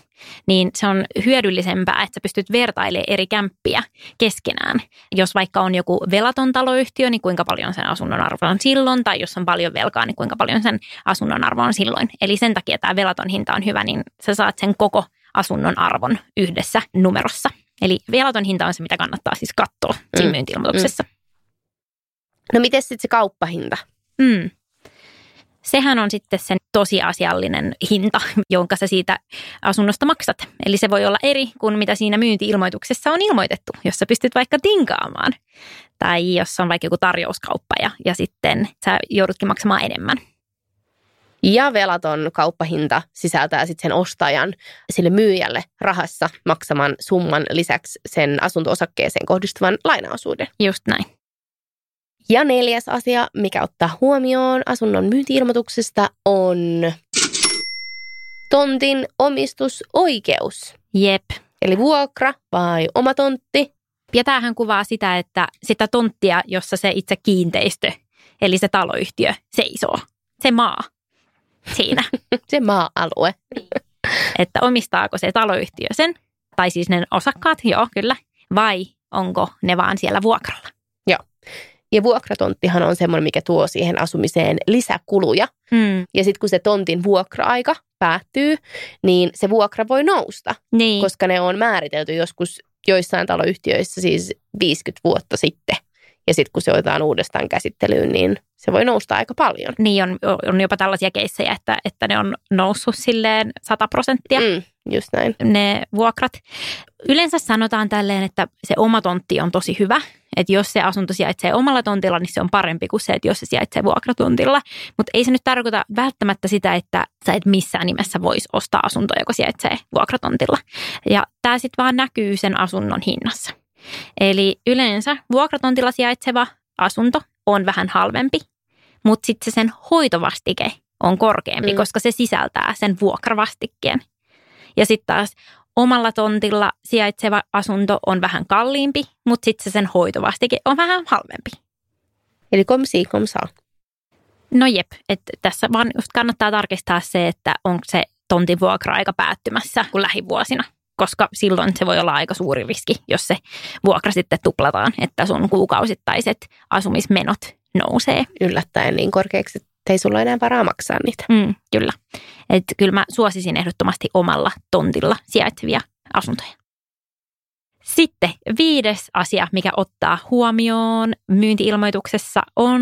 niin se on hyödyllisempää, että sä pystyt vertailemaan eri kämppiä keskenään. Jos vaikka on joku velaton taloyhtiö, niin kuinka paljon sen asunnon arvo on silloin, tai jos on paljon velkaa, niin kuinka paljon sen asunnon arvo on silloin. Eli sen takia tämä velaton hinta on hyvä, niin sä saat sen koko asunnon arvon yhdessä numerossa. Eli velaton hinta on se, mitä kannattaa siis katsoa siinä mm. myynti-ilmoituksessa. Mm. No miten sitten se kauppahinta? Mm sehän on sitten sen tosiasiallinen hinta, jonka sä siitä asunnosta maksat. Eli se voi olla eri kuin mitä siinä myynti-ilmoituksessa on ilmoitettu, jos sä pystyt vaikka tinkaamaan. Tai jos on vaikka joku tarjouskauppa ja, ja sitten sä joudutkin maksamaan enemmän. Ja velaton kauppahinta sisältää sitten sen ostajan sille myyjälle rahassa maksaman summan lisäksi sen asunto-osakkeeseen kohdistuvan lainaosuuden. Just näin. Ja neljäs asia, mikä ottaa huomioon asunnon myyntiilmoituksesta, on tontin omistusoikeus. Jep. Eli vuokra vai oma tontti. Ja tämähän kuvaa sitä, että sitä tonttia, jossa se itse kiinteistö, eli se taloyhtiö, seisoo. Se maa siinä. se maa-alue. että omistaako se taloyhtiö sen, tai siis ne osakkaat, joo kyllä, vai onko ne vaan siellä vuokralla. Joo. Ja vuokratonttihan on semmoinen, mikä tuo siihen asumiseen lisäkuluja. Mm. Ja sitten kun se tontin vuokra-aika päättyy, niin se vuokra voi nousta, niin. koska ne on määritelty joskus joissain taloyhtiöissä siis 50 vuotta sitten. Ja sitten kun se otetaan uudestaan käsittelyyn, niin se voi nousta aika paljon. Niin, on, on jopa tällaisia keissejä, että, että ne on noussut silleen 100 prosenttia. Mm, just näin. Ne vuokrat. Yleensä sanotaan tälleen, että se oma tontti on tosi hyvä. Että jos se asunto sijaitsee omalla tontilla, niin se on parempi kuin se, että jos se sijaitsee vuokratontilla. Mutta ei se nyt tarkoita välttämättä sitä, että sä et missään nimessä voisi ostaa asuntoa, joka sijaitsee vuokratontilla. Ja tämä sitten vaan näkyy sen asunnon hinnassa. Eli yleensä vuokratontilla sijaitseva asunto on vähän halvempi, mutta sitten sen hoitovastike on korkeampi, mm. koska se sisältää sen vuokravastikkeen. Ja sitten taas omalla tontilla sijaitseva asunto on vähän kalliimpi, mutta sitten se sen hoitovastike on vähän halvempi. Eli komsi komsa. No jep, että tässä vaan just kannattaa tarkistaa se, että onko se tontin vuokra-aika päättymässä kuin lähivuosina koska silloin se voi olla aika suuri riski, jos se vuokra sitten tuplataan, että sun kuukausittaiset asumismenot nousee. Yllättäen niin korkeaksi, että ei sulla enää varaa maksaa niitä. Mm, kyllä. Että kyllä mä suosisin ehdottomasti omalla tontilla sijaitsevia asuntoja. Sitten viides asia, mikä ottaa huomioon myyntiilmoituksessa on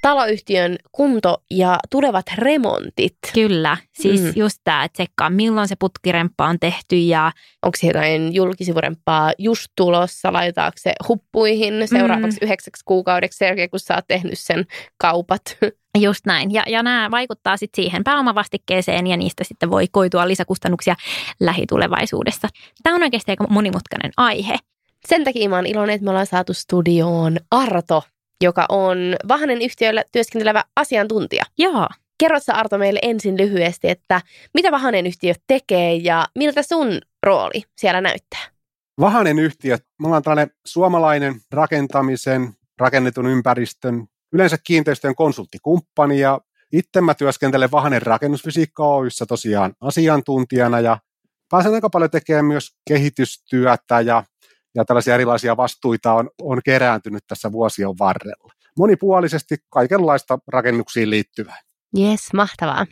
taloyhtiön kunto ja tulevat remontit. Kyllä, siis mm. just tämä, että tsekkaa milloin se putkiremppa on tehty ja... Onko jotain julkisivurempaa just tulossa, laitaako se huppuihin seuraavaksi mm. yhdeksäksi kuukaudeksi sen kun sä oot tehnyt sen kaupat. Just näin. Ja, ja nämä vaikuttaa sitten siihen pääomavastikkeeseen ja niistä sitten voi koitua lisäkustannuksia lähitulevaisuudessa. Tämä on oikeasti aika monimutkainen aihe. Sen takia mä oon iloinen, että me ollaan saatu studioon Arto joka on Vahanen yhtiöllä työskentelevä asiantuntija. Joo. Kerrot sä Arto meille ensin lyhyesti, että mitä Vahanen yhtiö tekee ja miltä sun rooli siellä näyttää? Vahanen yhtiö, me ollaan tällainen suomalainen rakentamisen, rakennetun ympäristön, yleensä kiinteistöjen konsulttikumppani ja itse mä työskentelen Vahanen rakennusfysiikka Oyssä tosiaan asiantuntijana ja pääsen aika paljon tekemään myös kehitystyötä ja ja tällaisia erilaisia vastuita on, on kerääntynyt tässä vuosien varrella. Monipuolisesti kaikenlaista rakennuksiin liittyvää. Yes, mahtavaa.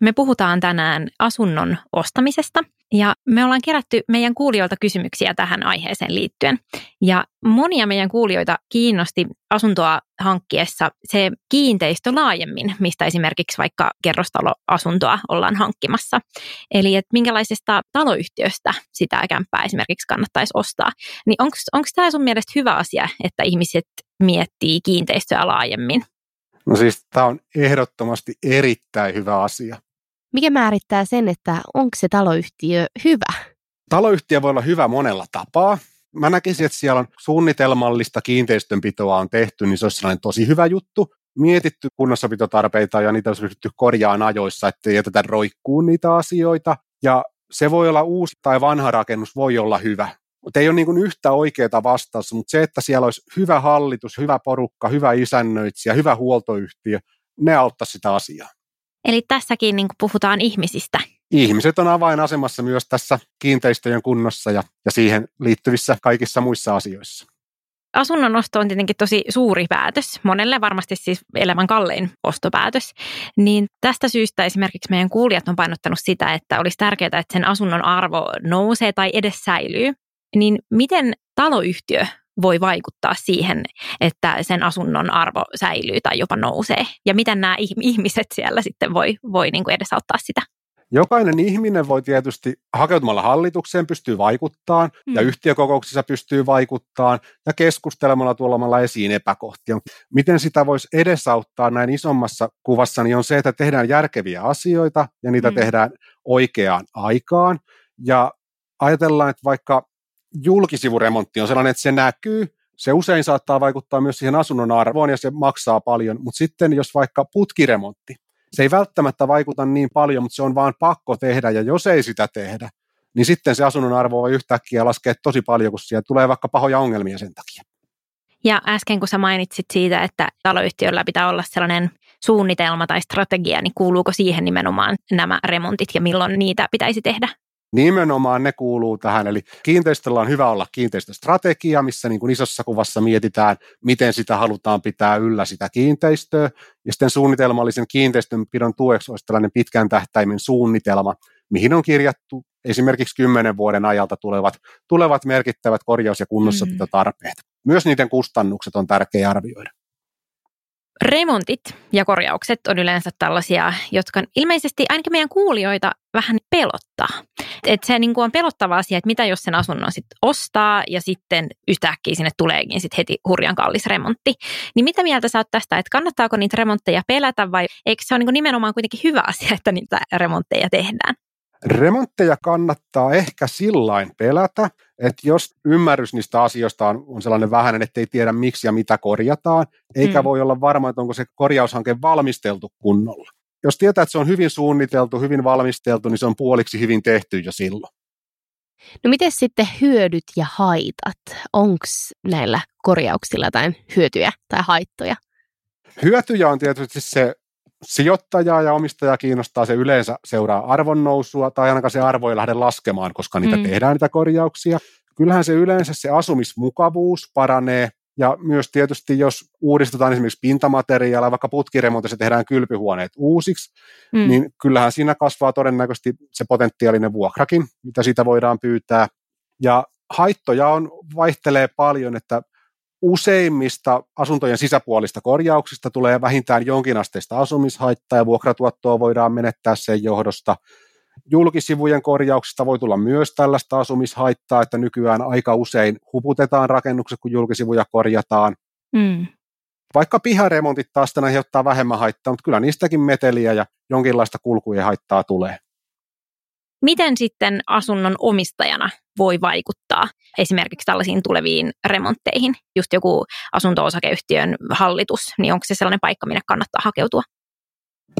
Me puhutaan tänään asunnon ostamisesta ja me ollaan kerätty meidän kuulijoilta kysymyksiä tähän aiheeseen liittyen. Ja monia meidän kuulijoita kiinnosti asuntoa hankkiessa se kiinteistö laajemmin, mistä esimerkiksi vaikka kerrostaloasuntoa ollaan hankkimassa. Eli että minkälaisesta taloyhtiöstä sitä kämppää esimerkiksi kannattaisi ostaa. Niin onko tämä sun mielestä hyvä asia, että ihmiset miettii kiinteistöä laajemmin? No siis tämä on ehdottomasti erittäin hyvä asia. Mikä määrittää sen, että onko se taloyhtiö hyvä? Taloyhtiö voi olla hyvä monella tapaa. Mä näkisin, että siellä on suunnitelmallista kiinteistönpitoa on tehty, niin se olisi sellainen tosi hyvä juttu. Mietitty kunnossapitotarpeita ja niitä olisi ryhdytty korjaan ajoissa, ettei jätetä roikkuun niitä asioita. Ja se voi olla uusi tai vanha rakennus, voi olla hyvä. Mutta ei ole niin yhtä oikeaa vastausta, mutta se, että siellä olisi hyvä hallitus, hyvä porukka, hyvä isännöitsijä, hyvä huoltoyhtiö, ne auttaisi sitä asiaa. Eli tässäkin niin puhutaan ihmisistä. Ihmiset on avainasemassa myös tässä kiinteistöjen kunnossa ja, ja siihen liittyvissä kaikissa muissa asioissa. Asunnon osto on tietenkin tosi suuri päätös, monelle varmasti siis elämän kallein ostopäätös. Niin tästä syystä esimerkiksi meidän kuulijat on painottanut sitä, että olisi tärkeää, että sen asunnon arvo nousee tai edes säilyy. Niin miten taloyhtiö voi vaikuttaa siihen, että sen asunnon arvo säilyy tai jopa nousee? Ja miten nämä ihmiset siellä sitten voi, voi niin kuin edesauttaa sitä? Jokainen ihminen voi tietysti hakeutumalla hallitukseen pystyy vaikuttamaan mm. ja yhtiökokouksissa pystyy vaikuttamaan ja keskustelemalla tuolla esiin epäkohtia. Miten sitä voisi edesauttaa näin isommassa kuvassa, niin on se, että tehdään järkeviä asioita ja niitä mm. tehdään oikeaan aikaan. Ja ajatellaan, että vaikka julkisivuremontti on sellainen, että se näkyy, se usein saattaa vaikuttaa myös siihen asunnon arvoon ja se maksaa paljon, mutta sitten jos vaikka putkiremontti, se ei välttämättä vaikuta niin paljon, mutta se on vaan pakko tehdä ja jos ei sitä tehdä, niin sitten se asunnon arvo voi yhtäkkiä laskea tosi paljon, kun siellä tulee vaikka pahoja ongelmia sen takia. Ja äsken kun sä mainitsit siitä, että taloyhtiöllä pitää olla sellainen suunnitelma tai strategia, niin kuuluuko siihen nimenomaan nämä remontit ja milloin niitä pitäisi tehdä? Nimenomaan ne kuuluu tähän, eli kiinteistöllä on hyvä olla kiinteistöstrategia, missä niin kuin isossa kuvassa mietitään, miten sitä halutaan pitää yllä sitä kiinteistöä, ja sitten suunnitelmallisen kiinteistönpidon tueksi olisi tällainen pitkän tähtäimen suunnitelma, mihin on kirjattu esimerkiksi kymmenen vuoden ajalta tulevat, tulevat merkittävät korjaus- ja kunnossapitotarpeet. Mm. Myös niiden kustannukset on tärkeää arvioida. Remontit ja korjaukset on yleensä tällaisia, jotka ilmeisesti ainakin meidän kuulijoita vähän pelottaa. Et se niin kuin on pelottava asia, että mitä jos sen asunnon sit ostaa ja sitten yhtäkkiä sinne tuleekin sit heti hurjan kallis remontti. Niin mitä mieltä sä oot tästä, että kannattaako niitä remontteja pelätä vai eikö se ole niin nimenomaan kuitenkin hyvä asia, että niitä remontteja tehdään? Remontteja kannattaa ehkä sillain pelätä, että jos ymmärrys niistä asioista on, on sellainen vähäinen, että ei tiedä miksi ja mitä korjataan, eikä mm. voi olla varma, että onko se korjaushanke valmisteltu kunnolla. Jos tietää, että se on hyvin suunniteltu, hyvin valmisteltu, niin se on puoliksi hyvin tehty jo silloin. No miten sitten hyödyt ja haitat? Onko näillä korjauksilla tai hyötyjä tai haittoja? Hyötyjä on tietysti se sijoittajaa ja omistajaa kiinnostaa, se yleensä seuraa arvonnousua tai ainakaan se arvo ei lähde laskemaan, koska niitä mm. tehdään niitä korjauksia. Kyllähän se yleensä se asumismukavuus paranee ja myös tietysti, jos uudistetaan esimerkiksi pintamateriaalia, vaikka putkiremontissa tehdään kylpyhuoneet uusiksi, mm. niin kyllähän siinä kasvaa todennäköisesti se potentiaalinen vuokrakin, mitä siitä voidaan pyytää. Ja haittoja on, vaihtelee paljon, että useimmista asuntojen sisäpuolista korjauksista tulee vähintään jonkinasteista asumishaittaa ja vuokratuottoa voidaan menettää sen johdosta. Julkisivujen korjauksista voi tulla myös tällaista asumishaittaa, että nykyään aika usein huputetaan rakennukset, kun julkisivuja korjataan. Mm. Vaikka piharemontit taas aiheuttaa vähemmän haittaa, mutta kyllä niistäkin meteliä ja jonkinlaista kulkujen haittaa tulee. Miten sitten asunnon omistajana voi vaikuttaa esimerkiksi tällaisiin tuleviin remontteihin? Just joku asunto-osakeyhtiön hallitus, niin onko se sellainen paikka, minne kannattaa hakeutua?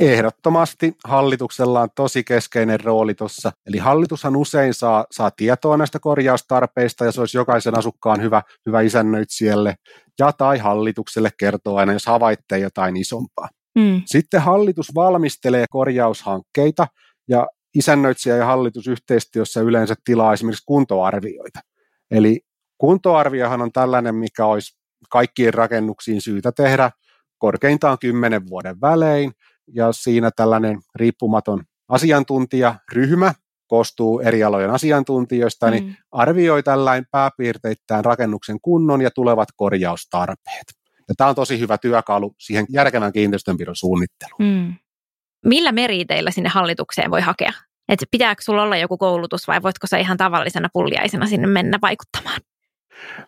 Ehdottomasti hallituksella on tosi keskeinen rooli tuossa. Eli hallitushan usein saa, saa tietoa näistä korjaustarpeista ja se olisi jokaisen asukkaan hyvä, hyvä isännöitsijälle ja tai hallitukselle kertoa aina, jos havaitsee jotain isompaa. Mm. Sitten hallitus valmistelee korjaushankkeita ja isännöitsijä ja hallitus yhteistyössä yleensä tilaa esimerkiksi kuntoarvioita. Eli kuntoarviohan on tällainen, mikä olisi kaikkiin rakennuksiin syytä tehdä korkeintaan kymmenen vuoden välein, ja siinä tällainen riippumaton asiantuntijaryhmä koostuu eri alojen asiantuntijoista, niin mm. niin arvioi tällainen pääpiirteittäin rakennuksen kunnon ja tulevat korjaustarpeet. Ja tämä on tosi hyvä työkalu siihen järkevän kiinteistönpidon suunnitteluun. Mm. Millä meriteillä sinne hallitukseen voi hakea? Et pitääkö sulla olla joku koulutus vai voitko sä ihan tavallisena pulliaisena sinne mennä vaikuttamaan?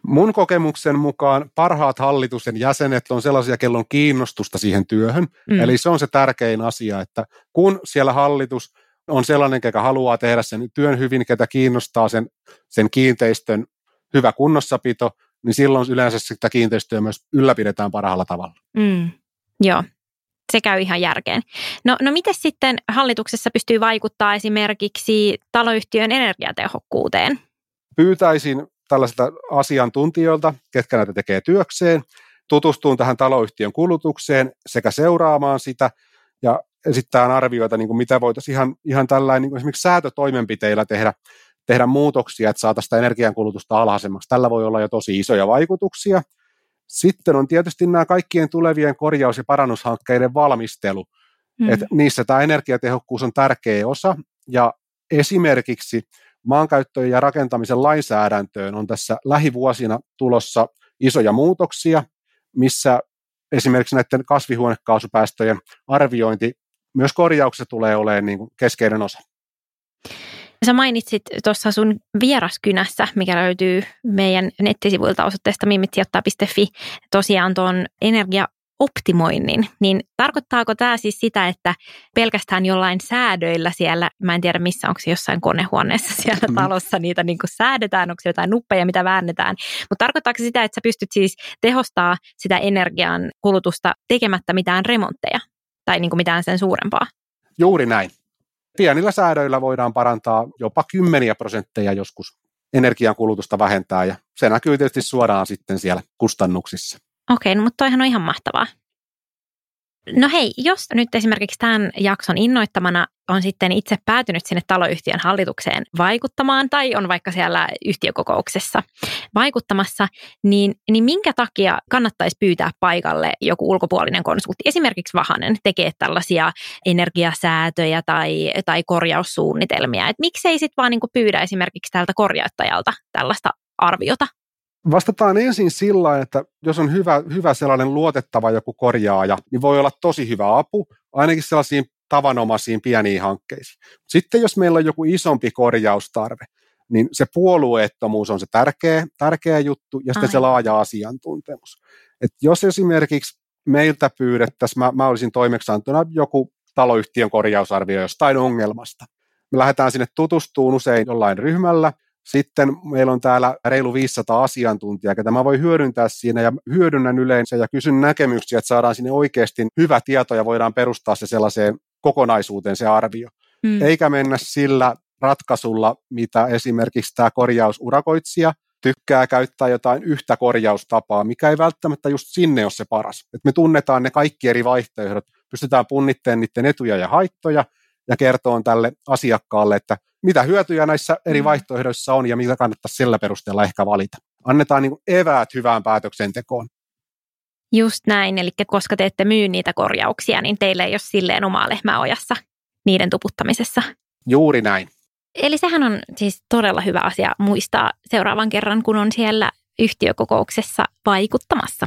Mun kokemuksen mukaan parhaat hallituksen jäsenet on sellaisia, kello on kiinnostusta siihen työhön. Mm. Eli se on se tärkein asia, että kun siellä hallitus on sellainen, joka haluaa tehdä sen työn hyvin, ketä kiinnostaa sen, sen kiinteistön hyvä kunnossapito, niin silloin yleensä sitä kiinteistöä myös ylläpidetään parhaalla tavalla. Mm. Joo, se käy ihan järkeen. No, no miten sitten hallituksessa pystyy vaikuttaa esimerkiksi taloyhtiön energiatehokkuuteen? Pyytäisin tällaisilta asiantuntijoilta, ketkä näitä tekee työkseen, tutustuun tähän taloyhtiön kulutukseen sekä seuraamaan sitä ja esittää arvioita, niin kuin mitä voitaisiin ihan, ihan tällainen niin esimerkiksi säätötoimenpiteillä tehdä, tehdä muutoksia, että saataisiin sitä energiankulutusta alhaisemmaksi. Tällä voi olla jo tosi isoja vaikutuksia. Sitten on tietysti nämä kaikkien tulevien korjaus- ja parannushankkeiden valmistelu. Mm. Että niissä tämä energiatehokkuus on tärkeä osa. Ja esimerkiksi maankäyttö- ja rakentamisen lainsäädäntöön on tässä lähivuosina tulossa isoja muutoksia, missä esimerkiksi näiden kasvihuonekaasupäästöjen arviointi myös korjauksessa tulee olemaan niin kuin keskeinen osa. Sä mainitsit tuossa sun vieraskynässä, mikä löytyy meidän nettisivuilta osoitteesta mimitsijoittaa.fi, tosiaan tuon energia optimoinnin, niin tarkoittaako tämä siis sitä, että pelkästään jollain säädöillä siellä, mä en tiedä missä, onko se jossain konehuoneessa siellä mm. talossa, niitä niin kuin säädetään, onko se jotain nuppeja, mitä väännetään, mutta tarkoittaako se sitä, että sä pystyt siis tehostaa sitä energian kulutusta tekemättä mitään remontteja tai niin kuin mitään sen suurempaa? Juuri näin. Pienillä säädöillä voidaan parantaa jopa kymmeniä prosentteja joskus energian kulutusta vähentää ja se näkyy tietysti suoraan sitten siellä kustannuksissa. Okei, no, mutta toihan on ihan mahtavaa. No hei, jos nyt esimerkiksi tämän jakson innoittamana on sitten itse päätynyt sinne taloyhtiön hallitukseen vaikuttamaan tai on vaikka siellä yhtiökokouksessa vaikuttamassa, niin, niin minkä takia kannattaisi pyytää paikalle joku ulkopuolinen konsultti, esimerkiksi Vahanen, tekee tällaisia energiasäätöjä tai, tai korjaussuunnitelmia. Et miksei sitten vaan niin pyydä esimerkiksi tältä korjauttajalta tällaista arviota? Vastataan ensin sillä, että jos on hyvä, hyvä sellainen luotettava joku korjaaja, niin voi olla tosi hyvä apu, ainakin sellaisiin tavanomaisiin pieniin hankkeisiin. Sitten jos meillä on joku isompi korjaustarve, niin se puolueettomuus on se tärkeä, tärkeä juttu ja sitten Ai. se laaja asiantuntemus. Et jos esimerkiksi meiltä pyydettäisiin, mä, mä olisin toimeksiantona joku taloyhtiön korjausarvio jostain ongelmasta. Me lähdetään sinne tutustumaan usein jollain ryhmällä, sitten meillä on täällä reilu 500 asiantuntijaa, ketä mä voi hyödyntää siinä ja hyödynnän yleensä ja kysyn näkemyksiä, että saadaan sinne oikeasti hyvä tieto ja voidaan perustaa se sellaiseen kokonaisuuteen se arvio. Mm. Eikä mennä sillä ratkaisulla, mitä esimerkiksi tämä korjausurakoitsija tykkää käyttää jotain yhtä korjaustapaa, mikä ei välttämättä just sinne ole se paras. Et me tunnetaan ne kaikki eri vaihtoehdot, pystytään punnitteen niiden etuja ja haittoja ja kertoo tälle asiakkaalle, että mitä hyötyjä näissä eri mm. vaihtoehdoissa on ja mitä kannattaisi sillä perusteella ehkä valita. Annetaan niin eväät hyvään päätöksentekoon. Just näin, eli koska te ette myy niitä korjauksia, niin teille ei ole silleen omaa lehmää ojassa niiden tuputtamisessa. Juuri näin. Eli sehän on siis todella hyvä asia muistaa seuraavan kerran, kun on siellä yhtiökokouksessa vaikuttamassa.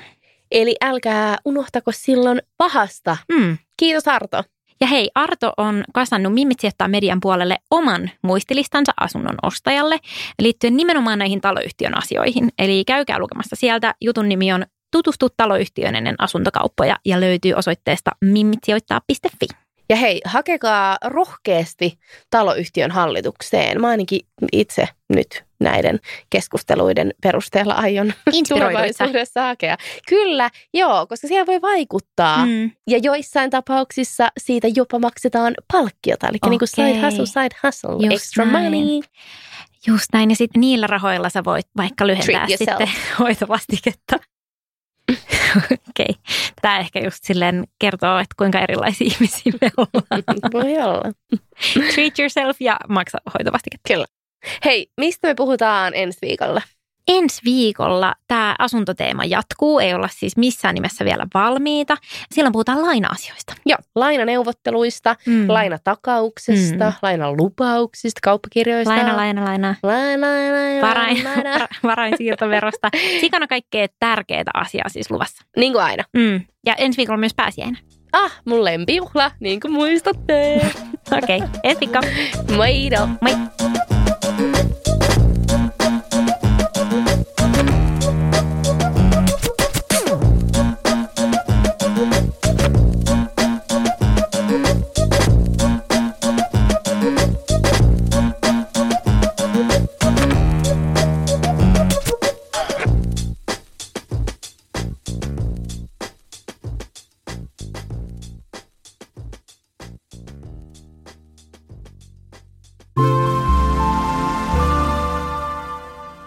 Eli älkää unohtako silloin pahasta. Mm. Kiitos Arto. Ja hei, Arto on kasannut Mimmit sijoittaa median puolelle oman muistilistansa asunnon ostajalle liittyen nimenomaan näihin taloyhtiön asioihin. Eli käykää lukemassa sieltä. Jutun nimi on Tutustu taloyhtiön ennen asuntokauppoja ja löytyy osoitteesta mimmitsijoittaa.fi. Ja hei, hakekaa rohkeasti taloyhtiön hallitukseen. Mä ainakin itse nyt näiden keskusteluiden perusteella aion tulevaisuudessa hakea. Kyllä, joo, koska siellä voi vaikuttaa. Mm. Ja joissain tapauksissa siitä jopa maksetaan palkkiota, eli okay. niin kuin side hustle, side hustle, Just extra näin. money. Just näin, ja sitten niillä rahoilla sä voit vaikka lyhentää sitten hoitovastiketta. Okei. Okay. Tämä ehkä just silleen kertoo, että kuinka erilaisia ihmisiä me ollaan. Voi olla. Treat yourself ja maksa hoitovastiketta. Kyllä. Hei, mistä me puhutaan ensi viikolla? Ensi viikolla tämä asuntoteema jatkuu, ei olla siis missään nimessä vielä valmiita. Silloin puhutaan laina-asioista. Joo, lainaneuvotteluista, mm. lainatakauksesta, mm. lainalupauksista, kauppakirjoista. Laina, laina, laina. Laina, laina, Varain, laina. varainsiirtoverosta. Sikana kaikkea tärkeää asiaa siis luvassa. Niin kuin aina. Mm. Ja ensi viikolla myös pääsiäinen. Ah, mun lempijuhla, niin kuin muistatte. Okei, okay. ensi viikko. Moido. Moi!